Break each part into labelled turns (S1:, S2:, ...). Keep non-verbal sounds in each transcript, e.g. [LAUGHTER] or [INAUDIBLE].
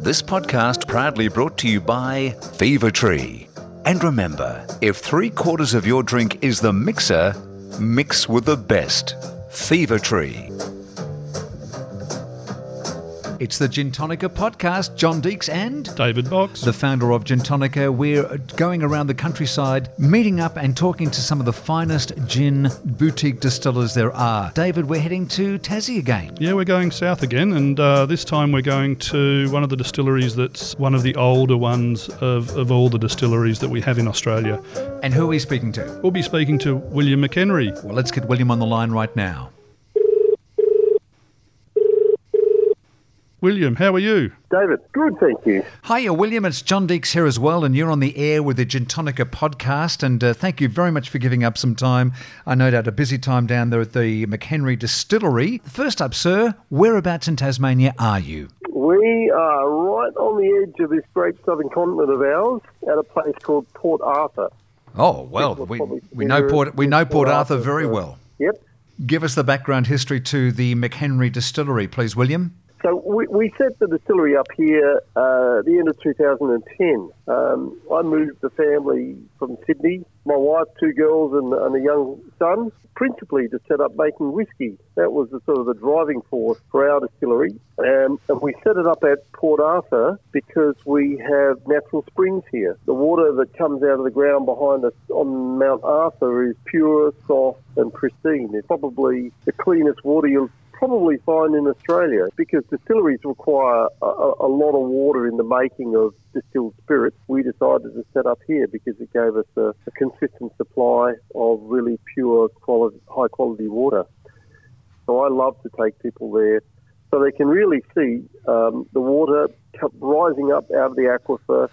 S1: This podcast proudly brought to you by Fever Tree. And remember, if three quarters of your drink is the mixer, mix with the best. Fever Tree.
S2: It's the Gin Tonica podcast. John Deeks and
S3: David Box.
S2: the founder of Gin Tonica. We're going around the countryside, meeting up and talking to some of the finest gin boutique distillers there are. David, we're heading to Tassie again.
S3: yeah, we're going south again, and uh, this time we're going to one of the distilleries that's one of the older ones of, of all the distilleries that we have in Australia.
S2: And who are we speaking to?
S3: We'll be speaking to William McHenry.
S2: Well, let's get William on the line right now.
S3: William, how are you?
S4: David, good, thank you.
S2: Hiya, William. It's John Deeks here as well, and you're on the air with the Gin Tonica podcast. And uh, thank you very much for giving up some time. I know that a busy time down there at the McHenry Distillery. First up, sir, whereabouts in Tasmania are you?
S4: We are right on the edge of this great southern continent of ours at a place called Port Arthur.
S2: Oh well, we, we know Port we know
S4: Port
S2: Port Arthur
S4: Arthur,
S2: very
S4: so-
S2: well.
S4: Yep.
S2: Give us the background history to the McHenry Distillery, please, William.
S4: So we, we set the distillery up here uh, at the end of 2010. Um, I moved the family from Sydney, my wife, two girls, and, and a young son, principally to set up making whiskey. That was the sort of the driving force for our distillery. Um, and we set it up at Port Arthur because we have natural springs here. The water that comes out of the ground behind us on Mount Arthur is pure, soft, and pristine. It's probably the cleanest water you'll probably find in Australia because distilleries require a, a lot of water in the making of distilled spirits. We decided to set up here because it gave us a, a consistent supply of really pure, quality, high quality water. So I love to take people there so they can really see um, the water rising up out of the aquifer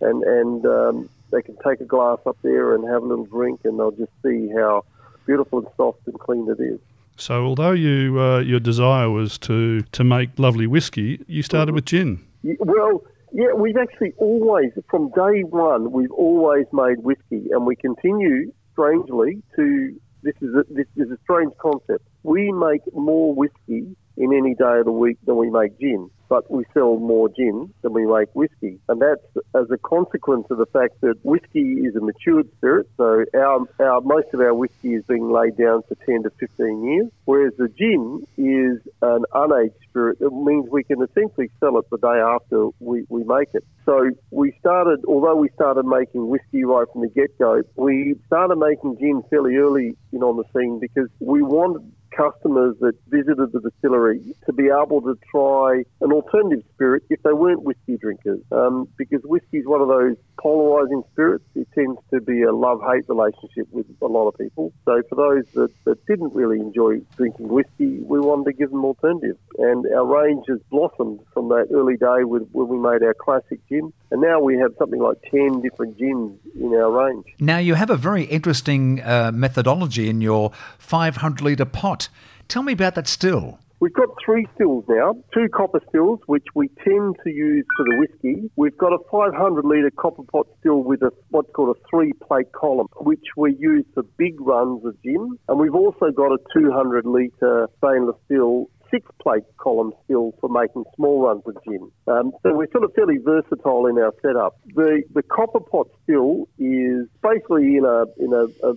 S4: and, and um, they can take a glass up there and have a little drink and they'll just see how beautiful and soft and clean it is.
S3: So, although you uh, your desire was to to make lovely whiskey, you started with gin.
S4: Well, yeah, we've actually always, from day one, we've always made whiskey, and we continue, strangely, to this is a, this is a strange concept. We make more whiskey in any day of the week than we make gin, but we sell more gin than we make whiskey, and that's as a consequence of the fact that whiskey is a matured spirit. So our, our most of our whiskey is being laid down for ten to fifteen years, whereas the gin is an unaged spirit. It means we can essentially sell it the day after we, we make it. So we started, although we started making whiskey right from the get-go, we started making gin fairly early in on the scene because we wanted customers that visited the distillery to be able to try an alternative spirit if they weren't whiskey drinkers. Um, because whiskey is one of those polarizing spirits. It tends to be a love-hate relationship with a lot of people. So for those that, that didn't really enjoy drinking whiskey, we wanted to give them alternatives. And our range has blossomed from that early day with, when we made our classic gin. And now we have something like 10 different gins in our range.
S2: Now you have a very interesting uh, methodology in your 500 litre pot. Tell me about that still.
S4: We've got three stills now, two copper stills, which we tend to use for the whiskey. We've got a 500 litre copper pot still with a what's called a three plate column, which we use for big runs of gin. And we've also got a 200 litre stainless steel six plate column still for making small runs of gin. Um, so we're sort of fairly versatile in our setup. The the copper pot still is basically in a in a, a,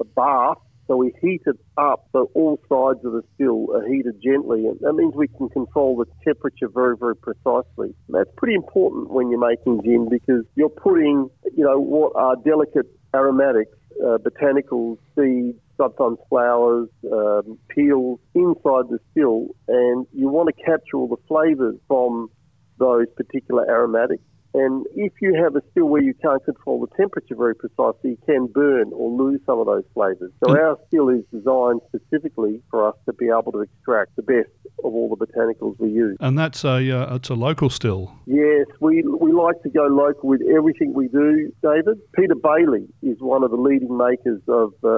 S4: a bath so we heat it up so all sides of the still are heated gently, and that means we can control the temperature very, very precisely. And that's pretty important when you're making gin because you're putting, you know, what are delicate aromatics, uh, botanicals, seeds, sometimes flowers, um, peels inside the still, and you want to capture all the flavours from those particular aromatics. And if you have a still where you can't control the temperature very precisely, you can burn or lose some of those flavours. So our still is designed specifically for us to be able to extract the best of all the botanicals we use.
S3: And that's a uh, it's a local still.
S4: Yes, we, we like to go local with everything we do, David. Peter Bailly is one of the leading makers of uh,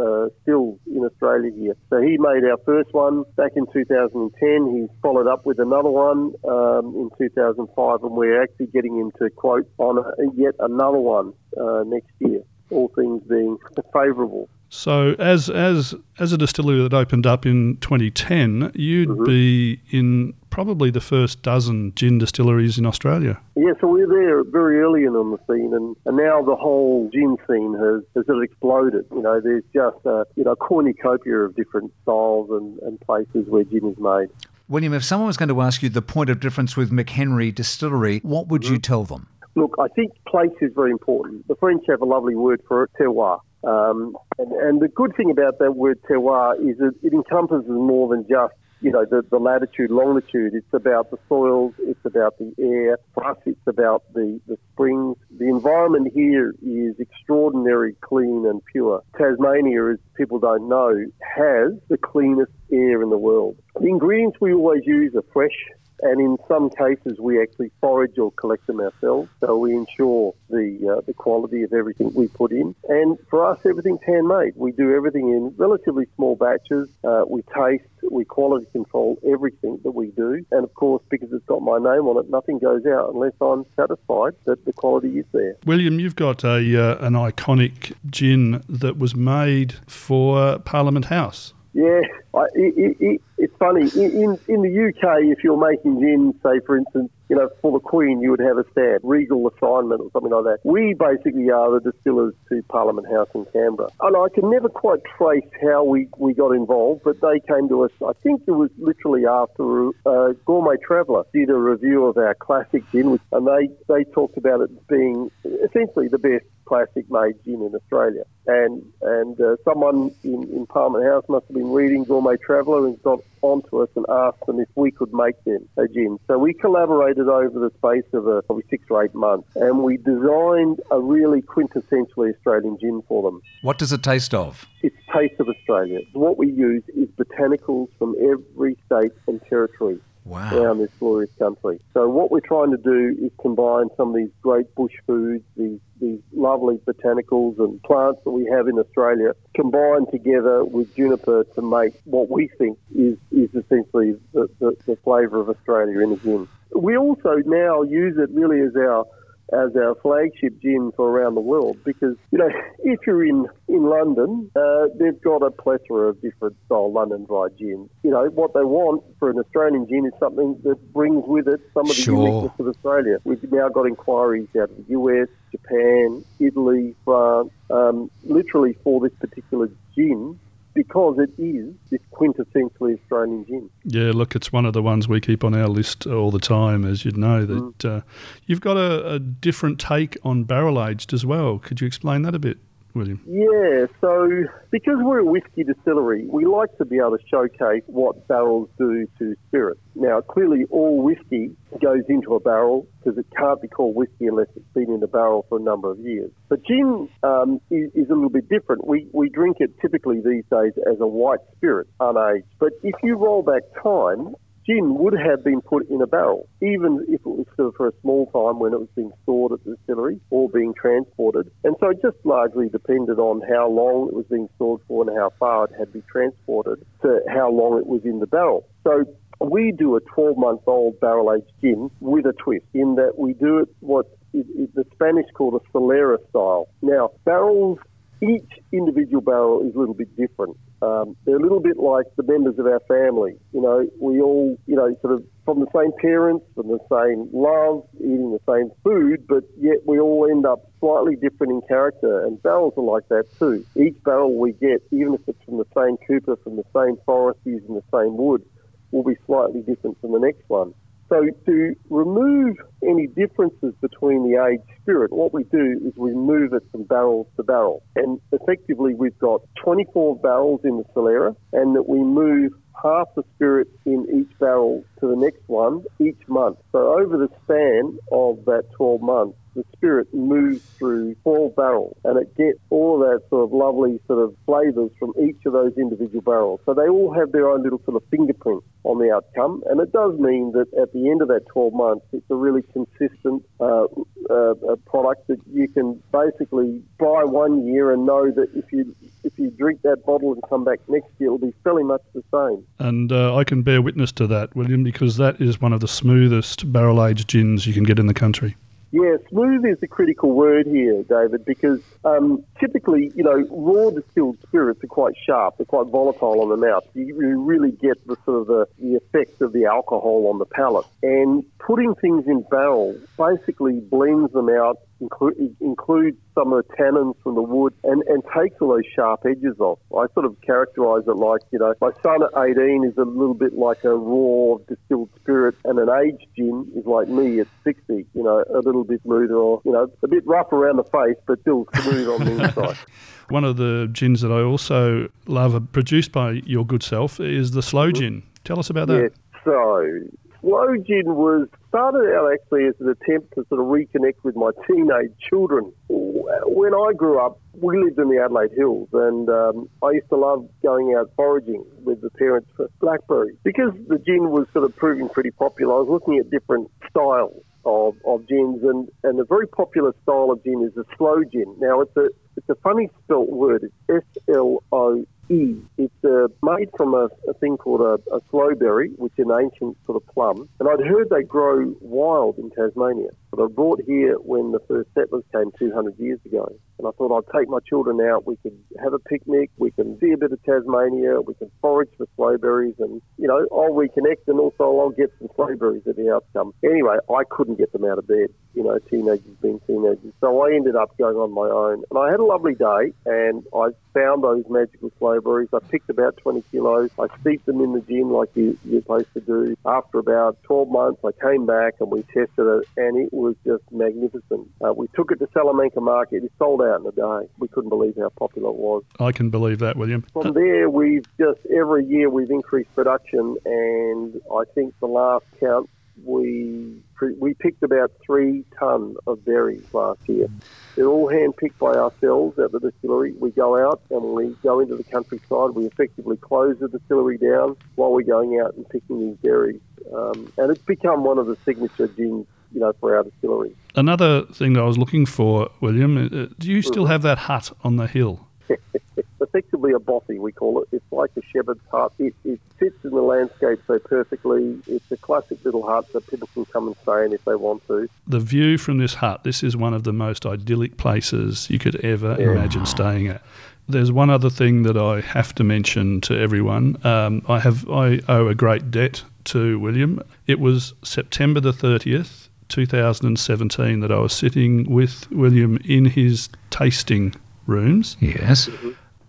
S4: uh, stills in Australia here. So he made our first one back in 2010. He's followed up with another one um, in 2005, and we're actually getting him to quote on a, yet another one uh, next year, all things being favourable.
S3: So as as as a distillery that opened up in 2010, you'd
S4: Mm-hmm.
S3: be in probably the first dozen gin distilleries in Australia.
S4: Yeah, so we were there very early in on the scene, and, and now the whole gin scene has, has sort of exploded. You know, there's just a you know cornucopia of different styles and, and places where gin is made.
S2: William, if someone was going to ask you the point of difference with McHenry Distillery, what would you tell them?
S4: Look, I think place is very important. The French have a lovely word for it, terroir. Um, and, and the good thing about that word terroir is that it encompasses more than just you know, the, the latitude, longitude. It's about the soils, it's about the air. For us, it's about the, the springs. The environment here is extraordinarily clean and pure. Tasmania, as people don't know, has the cleanest air in the world. The ingredients we always use are fresh, and in some cases we actually forage or collect them ourselves. So we ensure the uh, the quality of everything we put in. And for us, everything's handmade. We do everything in relatively small batches. Uh, we taste, we quality control everything that we do. And of course, because it's got my name on it, nothing goes out unless I'm satisfied that the quality is there.
S3: William, you've got a uh, an iconic gin that was made for Parliament House.
S4: Yeah, I, it, it, it's funny. In, in the UK, if you're making gin, say for instance, you know, for the Queen, you would have a stand, regal assignment or something like that. We basically are the distillers to Parliament House in Canberra. And I can never quite trace how we, we got involved, but they came to us, I think it was literally after uh, Gourmet Traveller did a review of our classic gin, and they, they talked about it being essentially the best classic made gin in Australia. And and uh, someone in, in Parliament House must have been reading Gourmet Traveller and got onto us and asked them if we could make them a gin. So we collaborated over the space of a, probably six or eight months, and we designed a really quintessentially Australian gin for them.
S2: What does it taste of?
S4: It's taste of Australia. What we use is botanicals from every state and territory
S2: wow.
S4: around this glorious country. So what we're trying to do is combine some of these great bush foods, these these lovely botanicals and plants that we have in Australia, combined together with juniper to make what we think is, is essentially the, the, the flavour of Australia in a gin. We also now use it really as our as our flagship gin for around the world because, you know, [LAUGHS] if you're in, in London, uh, they've got a plethora of different style London dry gins. You know, what they want for an Australian gin is something that brings with it some of the
S2: Sure.
S4: uniqueness of Australia. We've now got inquiries out of the US, Japan, Italy, France, um, literally for this particular gin because it is this quintessentially Australian gin.
S3: Yeah, look, it's one of the ones we keep on our list all the time, as you'd know. That uh, you've got a, a different take on barrel aged as well. Could you explain that a bit, William?
S4: Yeah, so because we're a whiskey distillery, we like to be able to showcase what barrels do to spirits. Now, clearly, all whiskey goes into a barrel because it can't be called whiskey unless it's been in a barrel for a number of years. But gin um, is, is a little bit different. We, we drink it typically these days as a white spirit, unaged. But if you roll back time, gin would have been put in a barrel, even if it was for a small time when it was being stored at the distillery or being transported. And so it just largely depended on how long it was being stored for and how far it had to be transported to how long it was in the barrel. So we do a 12 month old barrel aged gin with a twist in that we do it what is, is the Spanish called a Solera style. Now, barrels, each individual barrel is a little bit different. Um, they're a little bit like the members of our family. You know, we all, you know, sort of from the same parents, from the same love, eating the same food, but yet we all end up slightly different in character. And barrels are like that too. Each barrel we get, even if it's from the same cooper, from the same forest using the same wood, will be slightly different from the next one. So to remove any differences between the aged spirit, what we do is we move it from barrel to barrel. And effectively we've got 24 barrels in the Solera and that we move half the spirit in each barrel to the next one each month. So over the span of that 12 months, the spirit moves through 12 barrels and it gets all that sort of lovely sort of flavours from each of those individual barrels. So they all have their own little sort of fingerprint on the outcome. And it does mean that at the end of that 12 months, it's a really consistent uh, uh, product that you can basically buy one year and know that if you if you drink that bottle and come back next year, it'll be fairly much the same.
S3: And uh, I can bear witness to that, William, because that is one of the smoothest barrel aged gins you can get in the country.
S4: Yeah, smooth is the critical word here, David, because um, typically, you know, raw distilled spirits are quite sharp. They're quite volatile on the mouth. You, you really get the sort of the, the effect of the alcohol on the palate. And putting things in barrel basically blends them out include, includes some of the tannins from the wood and, and takes all those sharp edges off. I sort of characterise it like, you know, my son at 18 is a little bit like a raw distilled spirit and an aged gin is like me at 60, you know, a little bit smoother or, you know, a bit rough around the face but still smooth on the inside. [LAUGHS]
S3: One of the gins that I also love, produced by your good self, is the sloe mm-hmm. gin. Tell us about that.
S4: Yeah, so Sloe Gin was started out actually as an attempt to sort of reconnect with my teenage children. When I grew up, we lived in the Adelaide Hills, and um, I used to love going out foraging with the parents for blackberries. Because the gin was sort of proving pretty popular, I was looking at different styles of, of gins, and, and a very popular style of gin is a sloe gin. Now, it's a it's a funny spelt word. It's S L O E. It's uh, made from a, a thing called a, a sloeberry, which is an ancient sort of plum. And I'd heard they grow wild in Tasmania, but I brought here when the first settlers came 200 years ago. And I thought I'd take my children out. We could have a picnic. We can see a bit of Tasmania. We can forage for sloeberries, and you know, I'll reconnect, and also I'll get some sloeberries at the outcome. Anyway, I couldn't get them out of bed. You know, teenagers being teenagers. So I ended up going on my own, and I had a lovely day, and I found those magical sloeberries. I picked about 20 kilos. I steeped them in the gin like you, you're supposed to do. After about 12 months, I came back and we tested it, and it was just magnificent. Uh, we took it to Salamanca Market. It sold out in a day. We couldn't believe how popular it was.
S3: I can believe that, William.
S4: From there, we've just every year we've increased production, and I think the last count we we picked about three ton of berries last year. They're all hand picked by ourselves at the distillery. We go out and we go into the countryside. We effectively close the distillery down while we're going out and picking these berries. Um, and it's become one of the signature gins, you know, for our distillery.
S3: Another thing that I was looking for, William, uh, do you still have that hut on the hill? [LAUGHS]
S4: effectively a bothy, we call it. It's like a shepherd's hut. It, it sits in the landscape so perfectly. It's a classic little hut that people can come and stay in if they want to.
S3: The view from this hut, this is one of the most idyllic places you could ever yeah. imagine staying at. There's one other thing that I have to mention to everyone. Um, I have I owe a great debt to William. It was September the 30th, 2017, that I was sitting with William in his tasting rooms.
S2: Yes.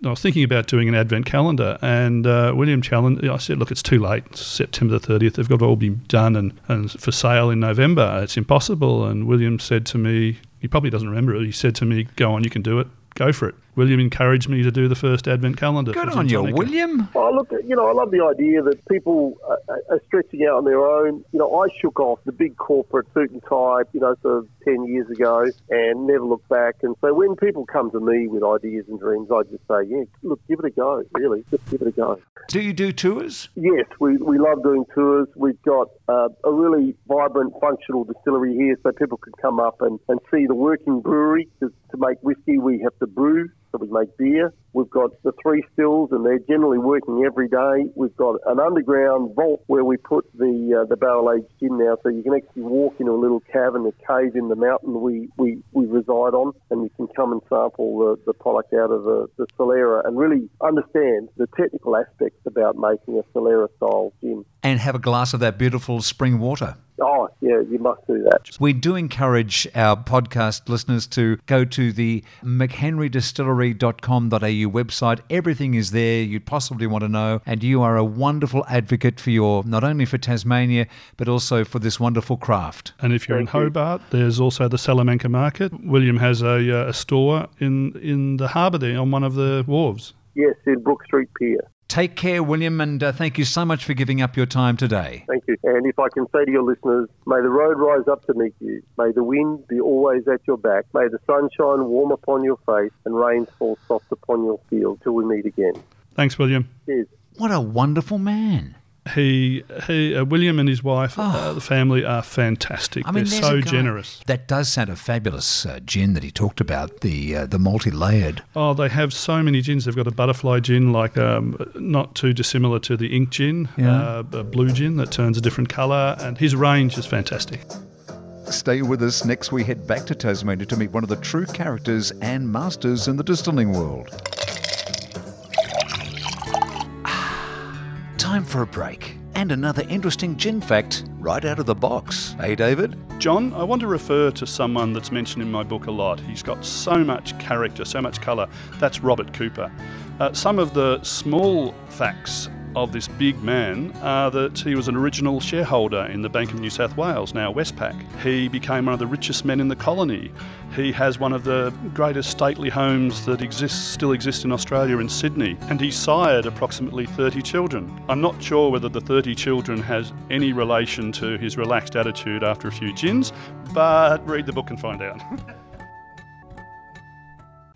S3: I was thinking about doing an advent calendar, and uh, William challenged. I said, "Look, it's too late. It's September the thirtieth. They've got to all be done and, and for sale in November. It's impossible." And William said to me, he probably doesn't remember it. He said to me, "Go on, you can do it. Go for it." William encouraged me to do the first advent calendar.
S2: Good on you, William.
S4: Oh, look, you know, I love the idea that people are, are, stretching out on their own. You know, I shook off the big corporate suit and tie, you know, sort of 10 years ago and never looked back. And so when people come to me with ideas and dreams, I just say, yeah, look, give it a go, really. Just give it a go.
S2: Do you do tours?
S4: Yes, we, we love doing tours. We've got uh, a really vibrant, functional distillery here so people can come up and, and see the working brewery. To, to make whiskey, we have to brew so we make beer. We've got the three stills, and they're generally working every day. We've got an underground vault where we put the uh, the barrel aged gin now, so you can actually walk into a little cavern, a cave in the mountain we, we, we reside on, and you can come and sample the, the product out of the, the Solera and really understand the technical aspects about making a Solera style gin.
S2: And have a glass of that beautiful spring water.
S4: Oh, yeah, you must do that.
S2: We do encourage our podcast listeners to go to the mchenrydistillery.com.au website. Everything is there you'd possibly want to know. And you are a wonderful advocate for your, not only for Tasmania, but also for this wonderful craft.
S3: And if you're Thank in Hobart, you. there's also the Salamanca Market. William has a, uh, a store in, in the harbour there on one of the wharves.
S4: Yes, in Brook Street Pier.
S2: Take care, William, and uh, thank you so much for giving up your time today.
S4: Thank you. And if I can say to your listeners, may the road rise up to meet you. May the wind be always at your back. May the sunshine warm upon your face and rain fall soft upon your field till we meet again.
S3: Thanks, William.
S4: Cheers.
S2: What a wonderful man.
S3: He, he, uh, William and his wife, uh, oh. uh, the family are fantastic. I mean, They're so generous.
S2: That does sound a fabulous uh, gin that he talked about. The uh, the multi-layered.
S3: Oh, they have so many gins. They've got a butterfly gin, like um, not too dissimilar to the ink gin, yeah. Uh, a blue gin that turns a different colour, and his range is fantastic.
S1: Stay with us. Next, we head back to Tasmania to meet one of the true characters and masters in the distilling world. For a break. And another interesting gin fact right out of the box. Hey, David?
S3: John, I want to refer to someone that's mentioned in my book a lot. He's got so much character, so much colour. That's Robert Cooper. Uh, some of the small facts of this big man are that he was an original shareholder in the Bank of New South Wales, now Westpac. He became one of the richest men in the colony. He has one of the greatest stately homes that exists, still exists in Australia in Sydney, and he sired approximately 30 children. I'm not sure whether the 30 children has any relation to his relaxed attitude after a few gins, but read the book and find out. [LAUGHS]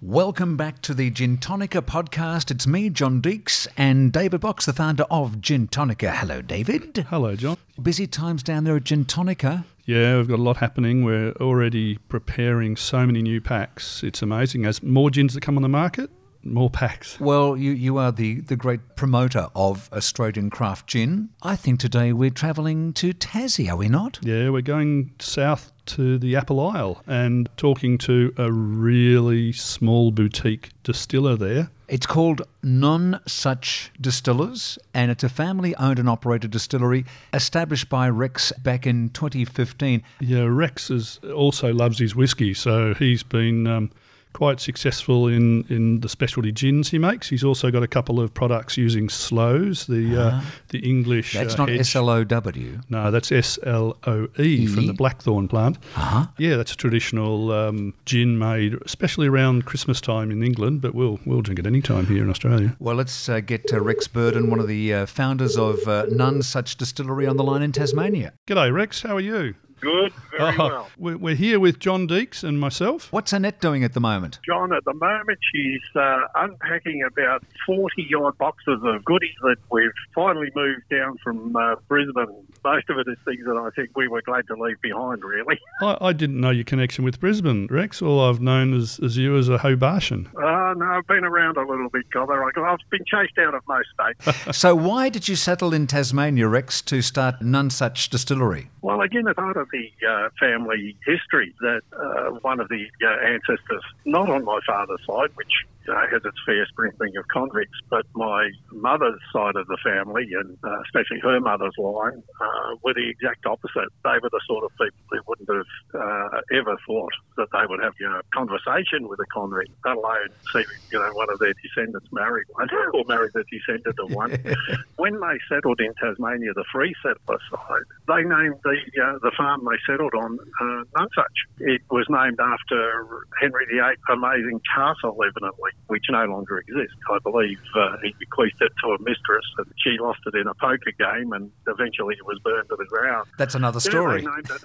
S2: Welcome back to the Gin Tonica podcast. It's me, John Deeks, and David Box, the founder of Gin Tonica. Hello, David.
S3: Hello, John.
S2: Busy times down there at Gin Tonica.
S3: Yeah, we've got a lot happening. We're already preparing so many new packs. It's amazing. As more gins that come on the market, more packs.
S2: Well, you, you are the, the great promoter of Australian craft gin. I think today we're travelling to Tassie, are we not?
S3: Yeah, we're going south to the Apple Isle and talking to a really small boutique distiller there.
S2: It's called Non Such Distillers, and it's a family owned and operated distillery established by Rex back in 2015.
S3: Yeah, Rex is also loves his whiskey, so he's been um, quite successful in, in the specialty gins he makes. He's also got a couple of products using sloes, the uh, the English.
S2: That's
S3: uh,
S2: not S L O W.
S3: No, that's S L O E from the Blackthorn plant.
S2: Uh-huh.
S3: Yeah, that's a traditional um, gin made, especially around Christmas time in England, but we'll we'll drink it any time here in Australia.
S2: Well, let's uh, get uh, Rex Burdon, one of the uh, founders of uh, Nonesuch Distillery, on the line in Tasmania.
S3: G'day, Rex. How are you?
S5: Good, very
S3: Oh,
S5: well.
S3: we're, we're here with John Deeks and myself.
S2: What's Annette doing at the moment?
S5: John, at the moment, she's uh, unpacking about 40 odd boxes of goodies that we've finally moved down from uh, Brisbane. Most of it is things that I think we were glad to leave behind, really. [LAUGHS]
S3: I, I didn't know your connection with Brisbane, Rex. All I've known as, as you as a Hobartian.
S5: Uh, no, I've been around a little bit, Gobber. I- I've been chased out of most states. [LAUGHS]
S2: so, why did you settle in Tasmania, Rex, to start Nonesuch Distillery?
S5: Well, again, it's part of the uh, family history that uh, one of the uh, ancestors, not on my father's side, which uh, has its fair sprinkling of convicts, but my mother's side of the family, and uh, especially her mother's line, uh, were the exact opposite. They were the sort of people who wouldn't have uh, ever thought that they would have you know, a conversation with a convict, let alone see you know one of their descendants marry one [LAUGHS] or marry the descendant of one. [LAUGHS] when they settled in Tasmania, the free settler side, they named the uh, the farm they settled on uh, Nonsuch. It was named after Henry VIII's amazing castle, evidently, which no longer exists. I believe uh, he bequeathed it to a mistress, and she lost it in a poker game, and eventually it was burned to the ground.
S2: That's another
S5: Yeah,
S2: story.
S5: they named it,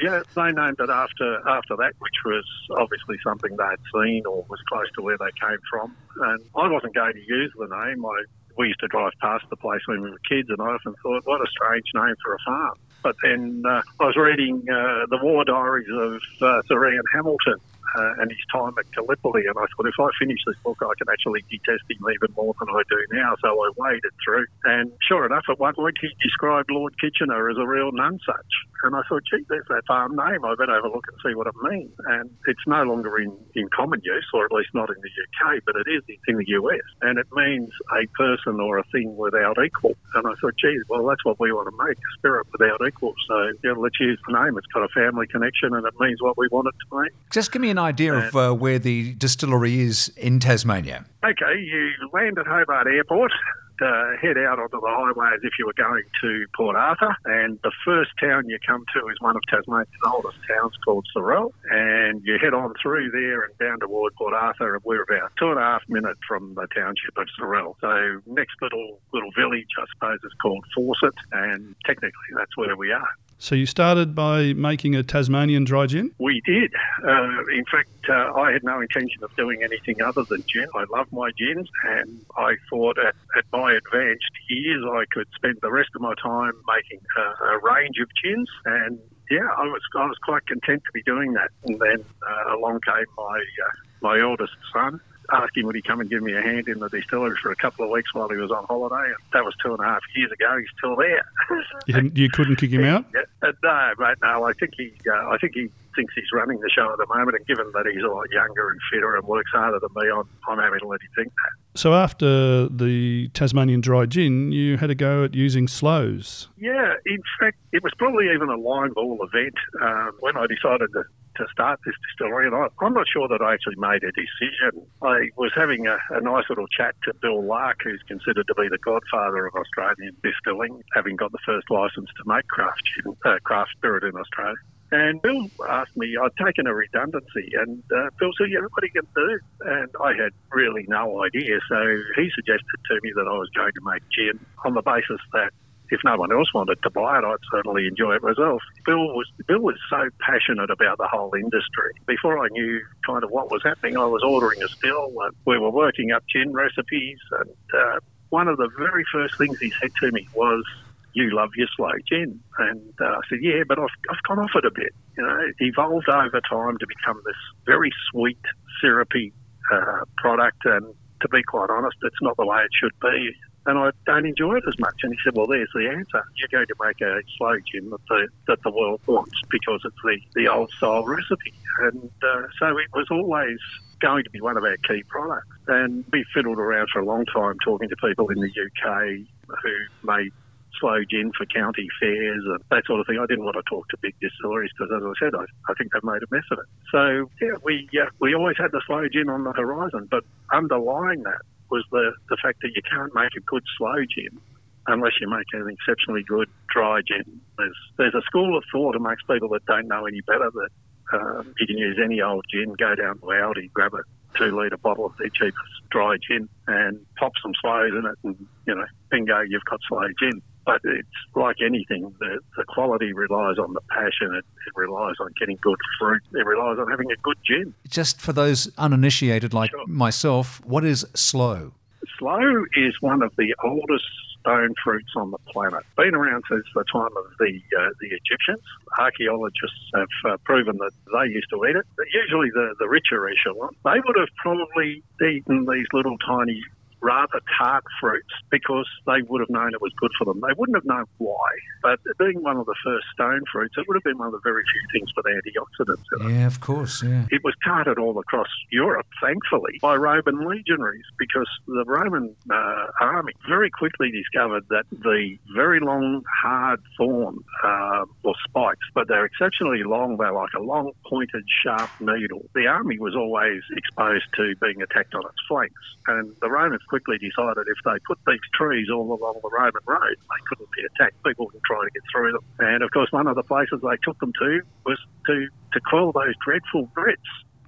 S5: yeah, they named it after after that, which was obviously something they'd seen or was close to where they came from. And I wasn't going to use the name. I we used to drive past the place when we were kids, and I often thought, what a strange name for a farm. But then uh, I was reading uh, the war diaries of uh, Sir Ian Hamilton uh, and his time at Gallipoli, and I thought if I finish this book, I can actually detest him even more than I do now. So I waded through, and sure enough, at one point he described Lord Kitchener as a real nonesuch, and I thought, gee, there's that farm name. I better have a look and see what it means. And it's no longer in, in common use, or at least not in the UK, but it is in the US, and it means a person or a thing without equal. And I thought, geez, well, that's what we want to make, a spirit without equal. So yeah, let's use the name. It's got a family connection, and it means what we want it to mean.
S2: Just give me an idea of uh, where the distillery is in Tasmania.
S5: Okay, you land at Hobart Airport. Uh, head out onto the highway as if you were going to Port Arthur, and the first town you come to is one of Tasmania's oldest towns called Sorell, and you head on through there and down toward Port Arthur, and we're about two and a half minutes from the township of Sorell. So next little little village, I suppose, is called Forcett, and technically that's where we are.
S3: So you started by making a Tasmanian dry gin?
S5: We did. Uh, in fact, uh, I had no intention of doing anything other than gin. I love my gins, and I thought at, at my advanced years I could spend the rest of my time making a, a range of gins. And yeah, I was I was quite content to be doing that. And then uh, along came my uh, my eldest son. Asked him would he come and give me a hand in the distillery for a couple of weeks while he was on holiday. And that was two and a half years ago. He's still there. [LAUGHS]
S3: You, you couldn't kick him out?
S5: Yeah. Uh, no, mate, no. I think he, uh, I think he thinks he's running the show at the moment, and given that he's a lot younger and fitter and works harder than me, I'm, I'm happy to let him think that.
S3: So after the Tasmanian dry gin, you had a go at using sloes.
S5: Yeah, in fact, it was probably even a line ball event um, when I decided to, to start this distillery, and I, I'm not sure that I actually made a decision. I was having a, a nice little chat to Bill Lark, who's considered to be the godfather of Australian distilling, having got the first license to make craft gin, uh, craft spirit in Australia. And Bill asked me, I'd taken a redundancy, and uh, Bill said, yeah, what are you going to do? And I had really no idea. So he suggested to me that I was going to make gin on the basis that if no one else wanted to buy it, I'd certainly enjoy it myself. Bill was Bill was so passionate about the whole industry. Before I knew kind of what was happening, I was ordering a still. And we were working up gin recipes, and uh, one of the very first things he said to me was, you love your sloe gin. And uh, I said, yeah, but I've, I've gone off it a bit. You know, it evolved over time to become this very sweet, syrupy uh, product. And to be quite honest, it's not the way it should be. And I don't enjoy it as much. And he said, well, there's the answer. You're going to make a sloe gin that the, that the world wants because it's the, the old style recipe. And uh, so it was always going to be one of our key products. And we fiddled around for a long time talking to people in the UK who made sloe gin for county fairs and that sort of thing. I didn't want to talk to big distilleries because, as I said, I, I think they've made a mess of it. So yeah, we uh, we always had the sloe gin on the horizon, but underlying that was the the fact that you can't make a good sloe gin unless you make an exceptionally good dry gin. There's there's a school of thought amongst people that don't know any better that um, you can use any old gin, go down to Aldi, grab a two litre bottle of their cheapest dry gin and pop some sloes in it and, you know, bingo, you've got sloe gin. But it's like anything, the, the quality relies on the passion, it, it relies on getting good fruit, it relies on having a good gin.
S2: Just for those uninitiated like
S5: Sure.
S2: myself, what is sloe?
S5: Sloe is one of the oldest stone fruits on the planet. Been around since the time of the uh, the Egyptians. Archaeologists have uh, proven that they used to eat it. But usually the, the richer echelon. They would have probably eaten these little tiny rather tart fruits because they would have known it was good for them. They wouldn't have known why. But being one of the first stone fruits, it would have been one of the very few things with antioxidants in it.
S2: Yeah, of course. Yeah.
S5: It was carted all across Europe, thankfully, by Roman legionaries because the Roman uh, army very quickly discovered that the very long, hard thorn, uh, or spikes, but they're exceptionally long. They're like a long, pointed, sharp needle. The army was always exposed to being attacked on its flanks. And the Romans quickly decided if they put these trees all along the Roman road, they couldn't be attacked. People wouldn't try to get through them. And of course, one of the places they took them to was to, to quell those dreadful Brits.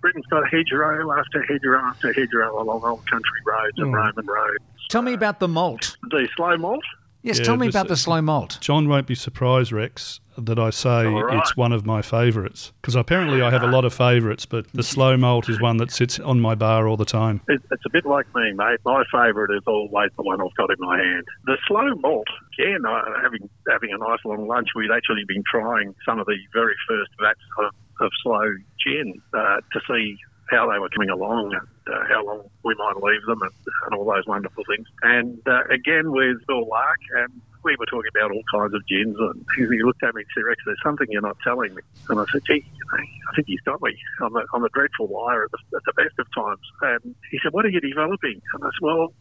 S5: Britain's got hedgerow after hedgerow after hedgerow along old country roads and hmm. Roman roads.
S2: Tell me about the malt.
S5: The sloe malt,
S2: Yes,
S3: Yeah,
S2: tell me
S3: this-
S2: about the sloe malt.
S3: John won't be surprised, Rex, that I say
S5: All right.
S3: it's one of my favourites. Because apparently I have a lot of favourites, but the sloe malt is one that sits on my bar all the time.
S5: it, it's a bit like me, mate. My favourite is always the one I've got in my hand. The sloe malt, again, uh, having having a nice long lunch, we'd actually been trying some of the very first vats of, of sloe gin uh, to see how they were coming along and uh, how long we might leave them and, and all those wonderful things. And uh, again with Bill Lark, and we were talking about all kinds of gins, and he looked at me and said, Rex, there's something you're not telling me. And I said, gee, I think he's got me. I'm a, I'm a dreadful liar at the, at the best of times. And he said, what are you developing? And I said, well,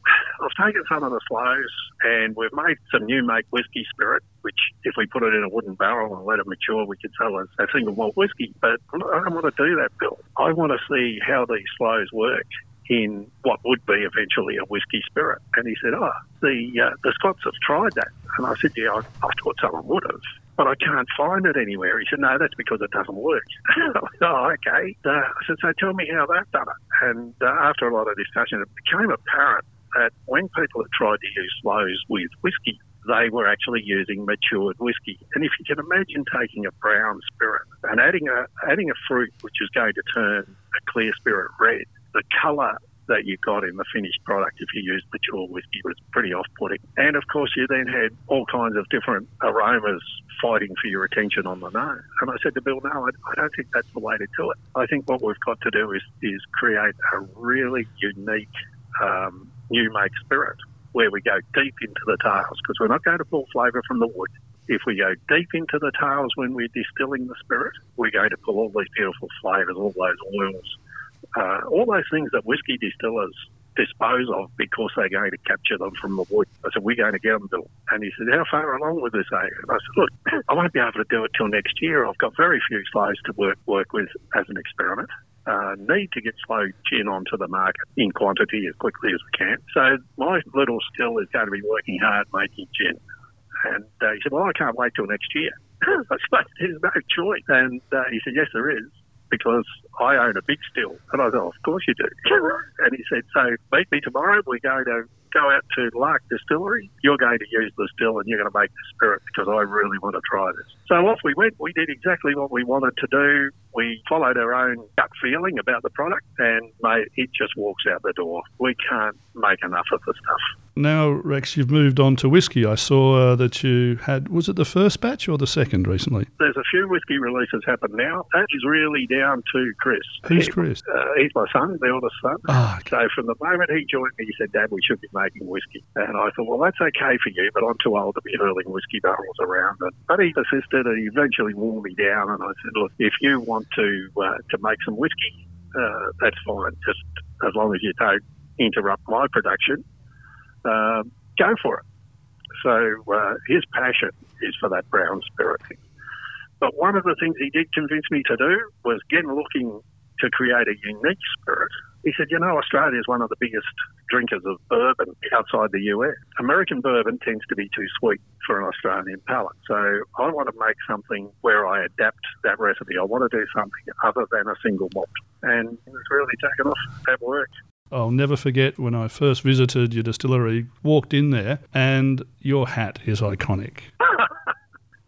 S5: I've taken some of the sloes and we've made some new make whiskey spirit, which if we put it in a wooden barrel and let it mature, we could sell as a single malt whiskey. But I don't want to do that, Bill. I want to see how these sloes work in what would be eventually a whiskey spirit. And he said, oh, the, uh, the Scots have tried that. And I said, yeah, I, I thought someone would have. But I can't find it anywhere. He said, no, that's because it doesn't work. [LAUGHS] oh, okay. Uh, I said, so tell me how they've done it. And uh, after a lot of discussion, it became apparent that when people had tried to use sloes with whiskey, they were actually using matured whiskey. And if you can imagine taking a brown spirit and adding a adding a fruit which is going to turn a clear spirit red, the colour that you got in the finished product if you used mature whiskey was pretty off-putting. And of course, you then had all kinds of different aromas fighting for your attention on the nose. And I said to Bill, no, I, I don't think that's the way to do it. I think what we've got to do is, is create a really unique um, new make spirit where we go deep into the tails because we're not going to pull flavour from the wood. If we go deep into the tails when we're distilling the spirit, we're going to pull all these beautiful flavours, all those oils, uh, all those things that whiskey distillers dispose of because they're going to capture them from the wood. I said, we're going to get them, Bill. And he said, how far along with this? And I said, look, I won't be able to do it till next year. I've got very few sloes to work, work with as an experiment. Uh, need to get sloe gin onto the market in quantity as quickly as we can. So my little still is going to be working hard making gin. And uh, he said, well, I can't wait till next year. [LAUGHS] I said, there's no choice. And uh, he said, yes, there is because I own a big still. And I thought, of course you do. [LAUGHS] and he said, so meet me tomorrow. We're going to go out to Lark Distillery. You're going to use the still and you're going to make the spirit because I really want to try this. So off we went. We did exactly what we wanted to do. We followed our own gut feeling about the product and mate, it just walks out the door. We can't make enough of the stuff.
S3: Now, Rex, you've moved on to whiskey. I saw uh, that you had, was it the first batch or the second recently?
S5: There's a few whiskey releases happen now. That is really down to Chris.
S3: Who's Chris?
S5: Uh, he's my son, the oldest son.
S3: Ah, okay.
S5: So from the moment he joined me, he said, Dad, we should be making whiskey. And I thought, well, that's okay for you, but I'm too old to be hurling whiskey barrels around. And, but he persisted and he eventually wore me down. And I said, look, if you want to, uh, to make some whiskey, uh, that's fine, just as long as you don't interrupt my production um, go for it. So uh, his passion is for that brown spirit. But one of the things he did convince me to do was again looking to create a unique spirit. He said, you know, Australia is one of the biggest drinkers of bourbon outside the US. American bourbon tends to be too sweet for an Australian palate. So I want to make something where I adapt that recipe. I want to do something other than a single malt. And it's really taken off. That worked.
S3: I'll never forget when I first visited your distillery, walked in there, and your hat is iconic. [LAUGHS]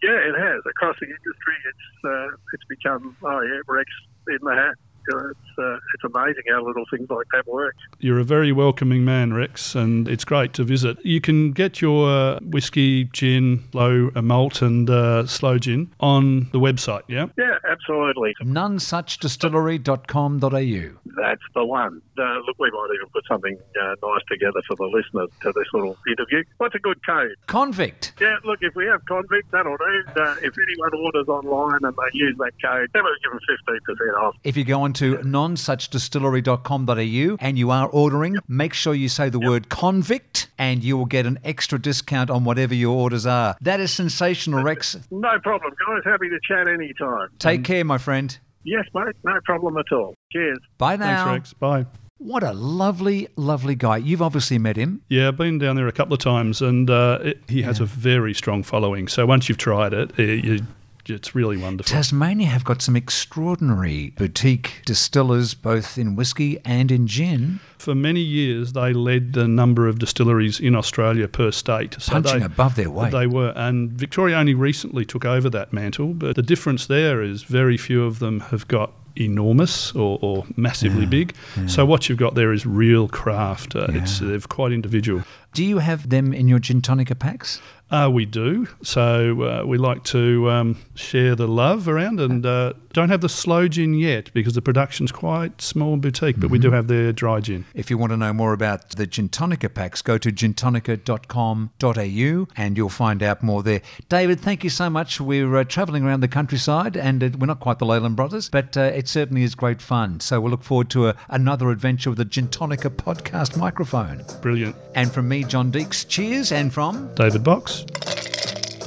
S5: Yeah, it has. Across the industry, it's uh, it's become oh yeah, Rex in the hat. You it's uh, it's amazing how little things like that work.
S3: You're a very welcoming man, Rex, and it's great to visit. You can get your uh, whiskey, gin, low uh, malt, and uh, sloe gin on the website. Yeah.
S5: Yeah, absolutely.
S2: nonesuchdistillery.com.au.
S5: That's the one. Uh, look, we might even put something uh, nice together for the listeners to this little interview. What's a good code?
S2: Convict.
S5: Yeah, look, if we have convict, that'll do. Uh, if anyone orders online and they use that code, then we'll give them fifteen percent off.
S2: If you go onto nonesuchdistillery.com.au and you are ordering, make sure you say the word convict and you will get an extra discount on whatever your orders are. That is sensational, Rex.
S5: No problem, guys. Happy to chat anytime.
S2: Take care, my friend.
S5: Yes, mate. No problem at all. Cheers.
S2: Bye
S3: Thanks,
S2: now.
S3: Rex. Bye.
S2: What a lovely, lovely guy. You've obviously met him.
S3: Yeah, I've been down there a couple of times, and uh, it, he has a very strong following. So once you've tried it, it you, it's really wonderful.
S2: Tasmania have got some extraordinary boutique distillers, both in whiskey and in gin,
S3: For many years, they led the number of distilleries in Australia per state. So
S2: punching
S3: they,
S2: above their weight.
S3: They were, and Victoria only recently took over that mantle. But the difference there is very few of them have got enormous or, or massively big. So what you've got there is real craft. Uh, It's they're quite individual.
S2: Do you have them in your gin tonica packs?
S3: Uh, we do. So uh, we like to um, share the love around and uh, don't have the slow gin yet because the production's quite small and boutique, but we do have their dry gin.
S2: If you want to know more about the Gin Tonica packs, go to gintonica.com.au and you'll find out more there. David, thank you so much. We're uh, travelling around the countryside and uh, we're not quite the Leyland brothers, but uh, it certainly is great fun. So we'll look forward to a, another adventure with the Gin Tonica podcast microphone.
S3: Brilliant.
S2: And from me, John Deeks, cheers. And from
S3: David Box.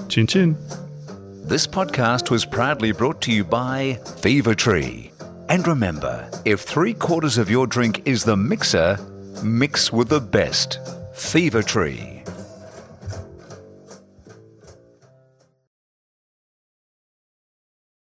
S3: Chin chin.
S1: This podcast was proudly brought to you by Fever Tree. And remember, if three quarters of your drink is the mixer, mix with the best. Fever Tree.